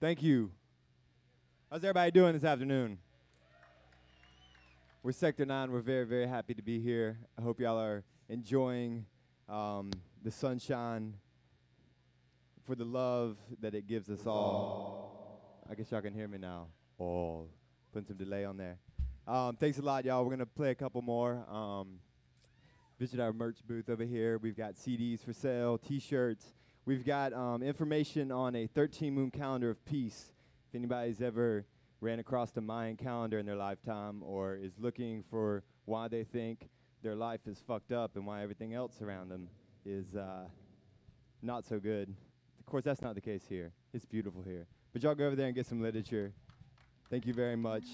Thank you. How's everybody doing this afternoon? We're Sector 9. We're very, very happy to be here. I hope y'all are enjoying um, the sunshine for the love that it gives us all. I guess y'all can hear me now. Oh, putting some delay on there. Um, thanks a lot, y'all. We're going to play a couple more. Um, visit our merch booth over here. We've got CDs for sale, t shirts. We've got um, information on a 13 moon calendar of peace. If anybody's ever ran across the Mayan calendar in their lifetime or is looking for why they think their life is fucked up and why everything else around them is uh, not so good. Of course, that's not the case here. It's beautiful here. But y'all go over there and get some literature. Thank you very much.